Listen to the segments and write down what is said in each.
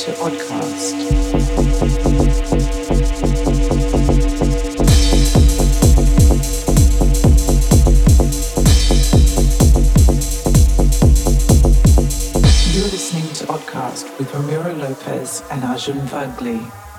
to Oddcast. You're listening to Oddcast with Ramiro Lopez and Arjun Vagale.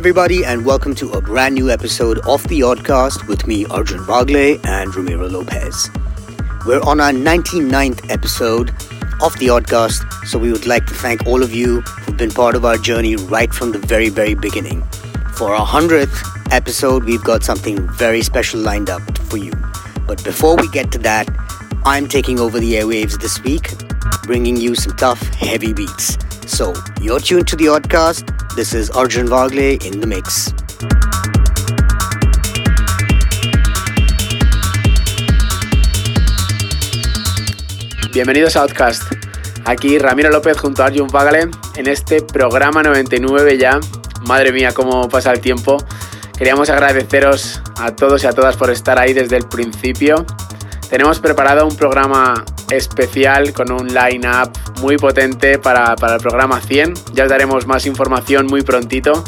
Everybody, and welcome to a brand new episode of The Oddcast with me, Arjun Vagale, and Ramiro Lopez. We're on our 99th episode of The Oddcast, so we would like to thank all of you who've been part of our journey right from the very, very beginning. For our 100th episode, we've got something very special lined up for you. But before we get to that, I'm taking over the airwaves this week, bringing you some tough, heavy beats. So, you're tuned to The Oddcast. This is Arjun Vagle in the mix. Bienvenidos a Outcast. Aquí Ramiro López junto a Arjun Vagale en este programa 99 ya. Madre mía, cómo pasa el tiempo. Queríamos agradeceros a todos y a todas por estar ahí desde el principio. Tenemos preparado un programa especial con un line-up muy potente para, para el programa 100. Ya os daremos más información muy prontito.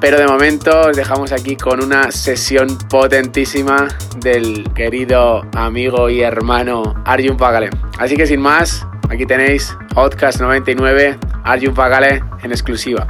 Pero de momento os dejamos aquí con una sesión potentísima del querido amigo y hermano Arjun Pagale. Así que sin más, aquí tenéis Podcast 99, Arjun Pagale en exclusiva.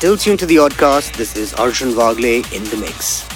Still tuned to the Oddcast. This is Arjun Vagale in the mix.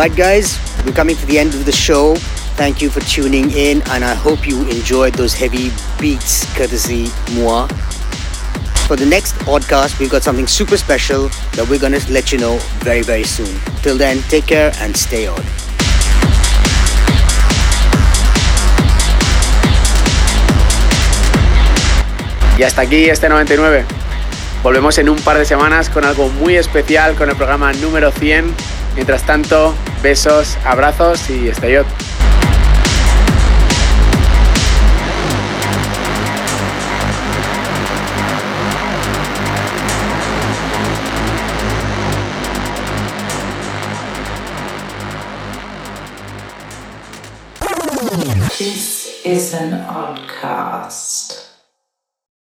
Right, guys, we're coming to the end of the show. Thank you for tuning in, and I hope you enjoyed those heavy beats courtesy moi. For the next podcast, we've got something super special that we're gonna let you know very, very soon. Till then, take care and stay on. Y hasta aquí este 99. Volvemos en un par de semanas con algo muy especial, con el programa número 100. Mientras tanto, besos, abrazos y oddcast.